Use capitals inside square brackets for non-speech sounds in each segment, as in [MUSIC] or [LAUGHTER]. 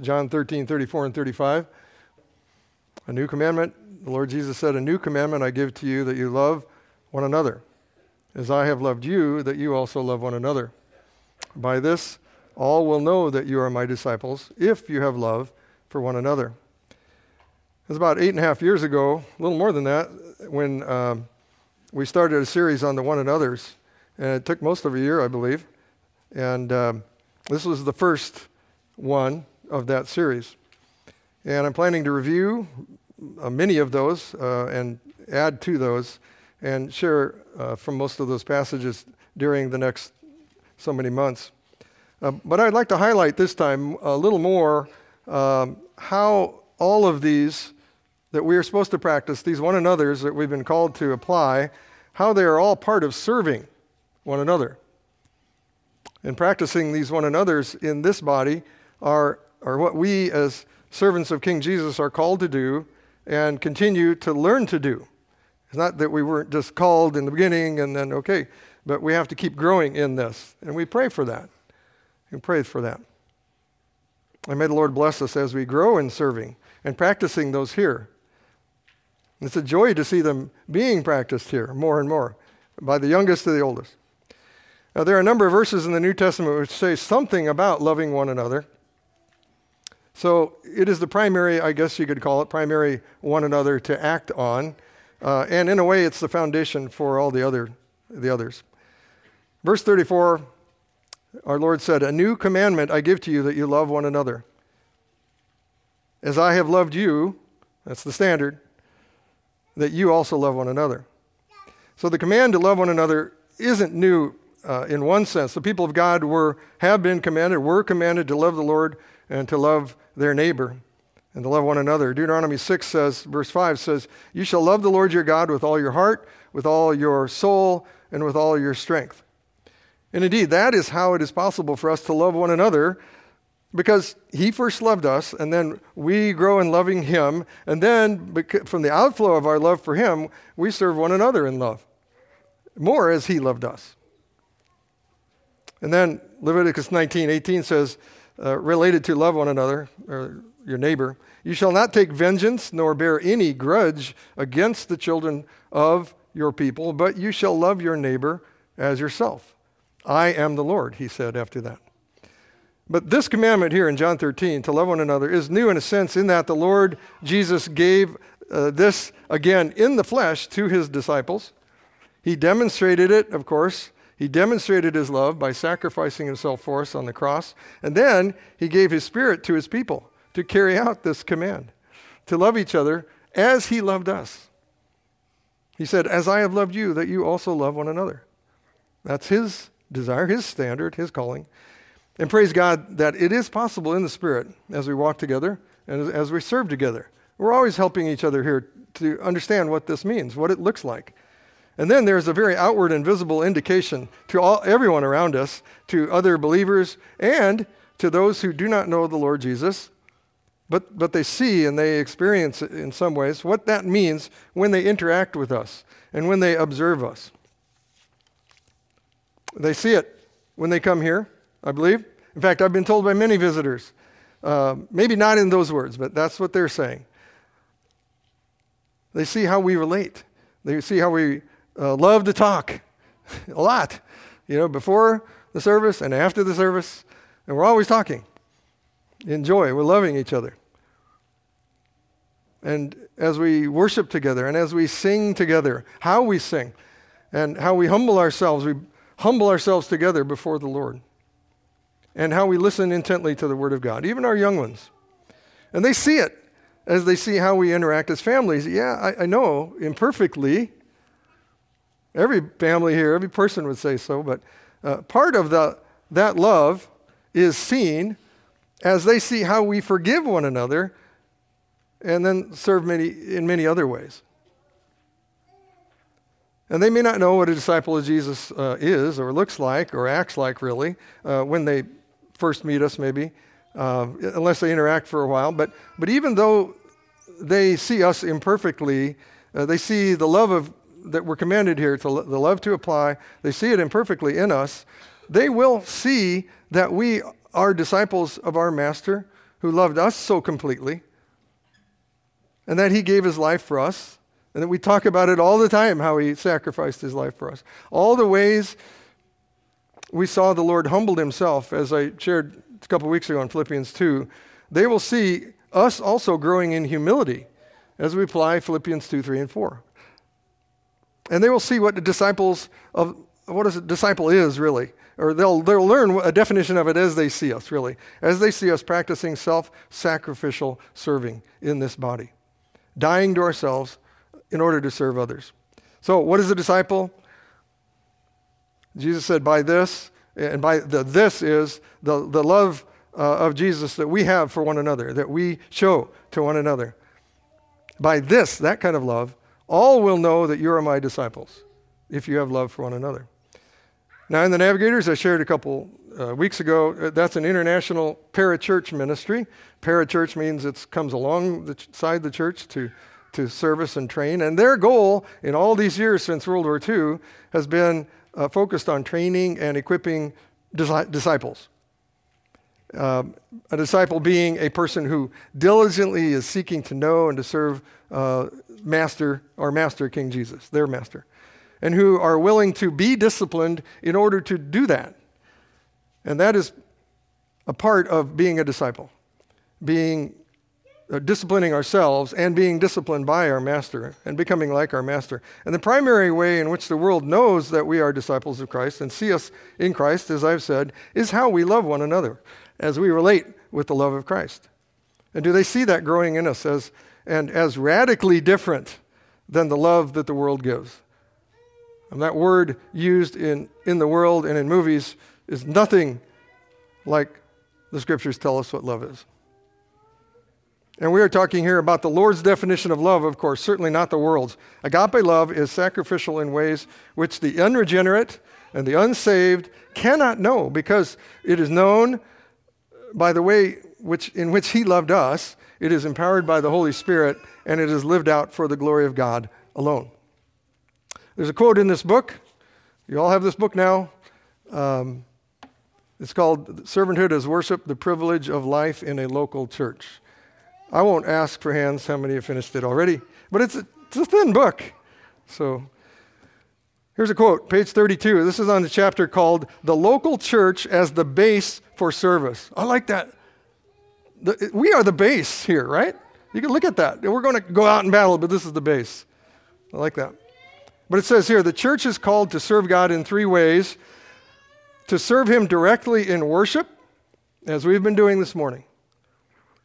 John 13, 34 and 35. A new commandment, the Lord Jesus said, A new commandment I give to you that you love one another. As I have loved you, that you also love one another. By this, all will know that you are my disciples if you have love for one another. It was about eight and a half years ago, a little more than that, when um, we started a series on the one another's. And it took most of a year, I believe. And um, this was the first one of that series. And I'm planning to review uh, many of those uh, and add to those and share uh, from most of those passages during the next so many months. Uh, but I'd like to highlight this time a little more um, how all of these that we are supposed to practice, these one another's that we've been called to apply, how they are all part of serving one another. And practicing these one another's in this body are, are what we as servants of King Jesus are called to do and continue to learn to do. It's not that we weren't just called in the beginning and then, okay, but we have to keep growing in this. And we pray for that. We pray for that. And may the Lord bless us as we grow in serving and practicing those here. It's a joy to see them being practiced here more and more, by the youngest to the oldest. Now, there are a number of verses in the New Testament which say something about loving one another. So it is the primary, I guess you could call it, primary one another to act on. Uh, and in a way, it's the foundation for all the, other, the others. Verse 34, our Lord said, A new commandment I give to you that you love one another. As I have loved you, that's the standard, that you also love one another. So the command to love one another isn't new uh, in one sense. The people of God were, have been commanded, were commanded to love the Lord and to love their neighbor and to love one another. Deuteronomy 6 says, verse 5 says, You shall love the Lord your God with all your heart, with all your soul, and with all your strength. And indeed, that is how it is possible for us to love one another because he first loved us, and then we grow in loving him, and then from the outflow of our love for him, we serve one another in love more as he loved us. And then Leviticus 19 18 says, uh, related to love one another, or your neighbor. You shall not take vengeance nor bear any grudge against the children of your people, but you shall love your neighbor as yourself. I am the Lord, he said after that. But this commandment here in John 13, to love one another, is new in a sense in that the Lord Jesus gave uh, this again in the flesh to his disciples. He demonstrated it, of course, he demonstrated his love by sacrificing himself for us on the cross. And then he gave his spirit to his people to carry out this command to love each other as he loved us. He said, As I have loved you, that you also love one another. That's his desire, his standard, his calling. And praise God that it is possible in the Spirit as we walk together and as we serve together. We're always helping each other here to understand what this means, what it looks like. And then there's a very outward and visible indication to all, everyone around us, to other believers, and to those who do not know the Lord Jesus, but, but they see and they experience in some ways what that means when they interact with us and when they observe us. They see it when they come here, I believe. In fact, I've been told by many visitors, uh, maybe not in those words, but that's what they're saying. They see how we relate. They see how we uh, love to talk [LAUGHS] a lot, you know, before the service and after the service. And we're always talking. Enjoy. We're loving each other. And as we worship together and as we sing together, how we sing and how we humble ourselves, we humble ourselves together before the Lord. And how we listen intently to the Word of God, even our young ones. And they see it as they see how we interact as families. Yeah, I, I know imperfectly, Every family here, every person would say so, but uh, part of the, that love is seen as they see how we forgive one another and then serve many, in many other ways. And they may not know what a disciple of Jesus uh, is or looks like or acts like, really, uh, when they first meet us, maybe, uh, unless they interact for a while. But, but even though they see us imperfectly, uh, they see the love of that we're commanded here, to the love to apply, they see it imperfectly in us, they will see that we are disciples of our Master who loved us so completely, and that he gave his life for us, and that we talk about it all the time how he sacrificed his life for us. All the ways we saw the Lord humbled himself, as I shared a couple weeks ago in Philippians 2, they will see us also growing in humility as we apply Philippians 2, 3, and 4. And they will see what the disciples of what a disciple is really, or they'll, they'll learn a definition of it as they see us, really, as they see us practicing self sacrificial serving in this body, dying to ourselves in order to serve others. So, what is a disciple? Jesus said, by this, and by the this is the, the love uh, of Jesus that we have for one another, that we show to one another. By this, that kind of love, all will know that you are my disciples if you have love for one another. Now, in the Navigators, I shared a couple uh, weeks ago, uh, that's an international parachurch ministry. Parachurch means it comes alongside the church to, to service and train. And their goal in all these years since World War II has been uh, focused on training and equipping dis- disciples. Um, a disciple being a person who diligently is seeking to know and to serve uh, Master, our Master, King Jesus, their Master, and who are willing to be disciplined in order to do that. And that is a part of being a disciple, being uh, disciplining ourselves and being disciplined by our master and becoming like our master. And the primary way in which the world knows that we are disciples of Christ and see us in Christ, as I've said, is how we love one another as we relate with the love of Christ. And do they see that growing in us as, and as radically different than the love that the world gives? And that word used in, in the world and in movies is nothing like the scriptures tell us what love is. And we are talking here about the Lord's definition of love, of course, certainly not the world's. Agape love is sacrificial in ways which the unregenerate and the unsaved cannot know because it is known by the way which, in which He loved us, it is empowered by the Holy Spirit, and it is lived out for the glory of God alone. There's a quote in this book. You all have this book now. Um, it's called Servanthood as Worship, the Privilege of Life in a Local Church. I won't ask for hands how many have finished it already, but it's a, it's a thin book. So here's a quote, page 32. This is on the chapter called The Local Church as the Base for service. I like that. The, we are the base here, right? You can look at that. We're going to go out and battle, but this is the base. I like that. But it says here the church is called to serve God in three ways to serve Him directly in worship, as we've been doing this morning.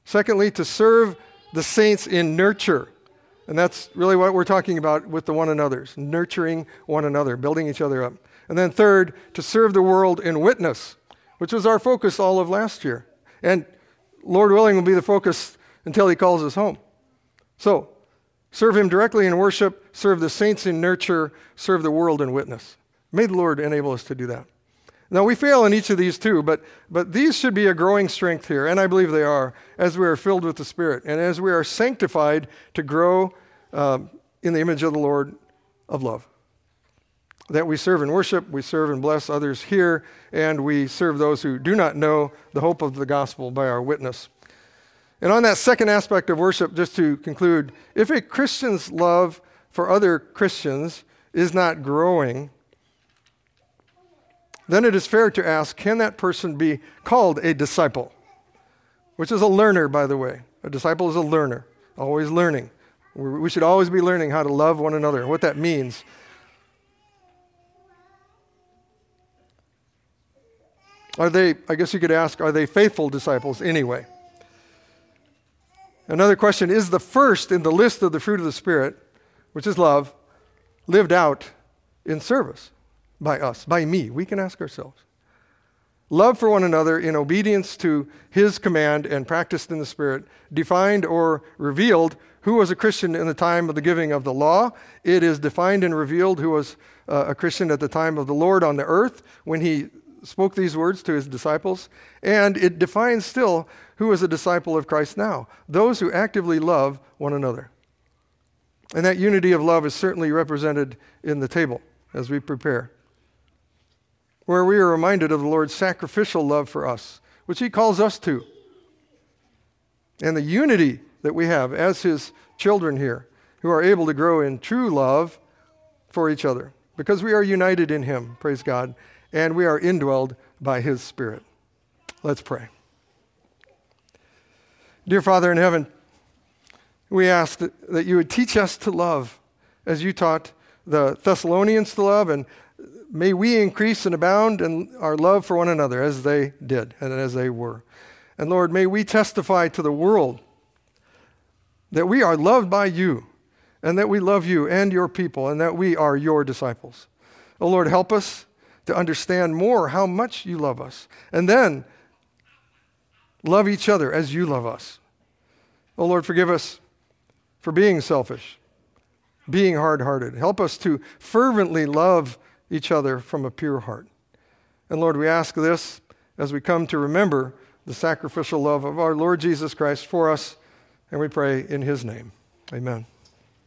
Secondly, to serve the saints in nurture. And that's really what we're talking about with the one another's nurturing one another, building each other up. And then third, to serve the world in witness which was our focus all of last year. And Lord willing will be the focus until He calls us home. So, serve Him directly in worship, serve the saints in nurture, serve the world in witness. May the Lord enable us to do that. Now, we fail in each of these too, but, but these should be a growing strength here, and I believe they are, as we are filled with the Spirit and as we are sanctified to grow uh, in the image of the Lord of love that we serve and worship, we serve and bless others here, and we serve those who do not know the hope of the gospel by our witness. And on that second aspect of worship, just to conclude, if a Christian's love for other Christians is not growing, then it is fair to ask can that person be called a disciple? Which is a learner, by the way. A disciple is a learner, always learning. We should always be learning how to love one another, what that means Are they, I guess you could ask, are they faithful disciples anyway? Another question is the first in the list of the fruit of the Spirit, which is love, lived out in service by us, by me? We can ask ourselves. Love for one another in obedience to his command and practiced in the Spirit, defined or revealed who was a Christian in the time of the giving of the law. It is defined and revealed who was uh, a Christian at the time of the Lord on the earth when he spoke these words to his disciples, and it defines still who is a disciple of Christ now those who actively love one another. And that unity of love is certainly represented in the table as we prepare, where we are reminded of the Lord's sacrificial love for us, which he calls us to. and the unity that we have as his children here, who are able to grow in true love for each other because we are united in him, praise God, and we are indwelled by his Spirit. Let's pray. Dear Father in heaven, we ask that, you would teach us to love as you taught the Thessalonians to love, and may we increase and abound in our love for one another as they did and as they were. And Lord, may we testify to the world that we are loved by you and that we love you and your people and that we are your disciples. Oh Lord, help us to understand more how much you love us and then love each other as you love us. Oh Lord, forgive us for being selfish, being hard hearted. Help us to fervently love each other from a pure heart. And Lord, we ask this as we come to remember the sacrificial love of our Lord Jesus Christ for us, and we pray in his name. Amen.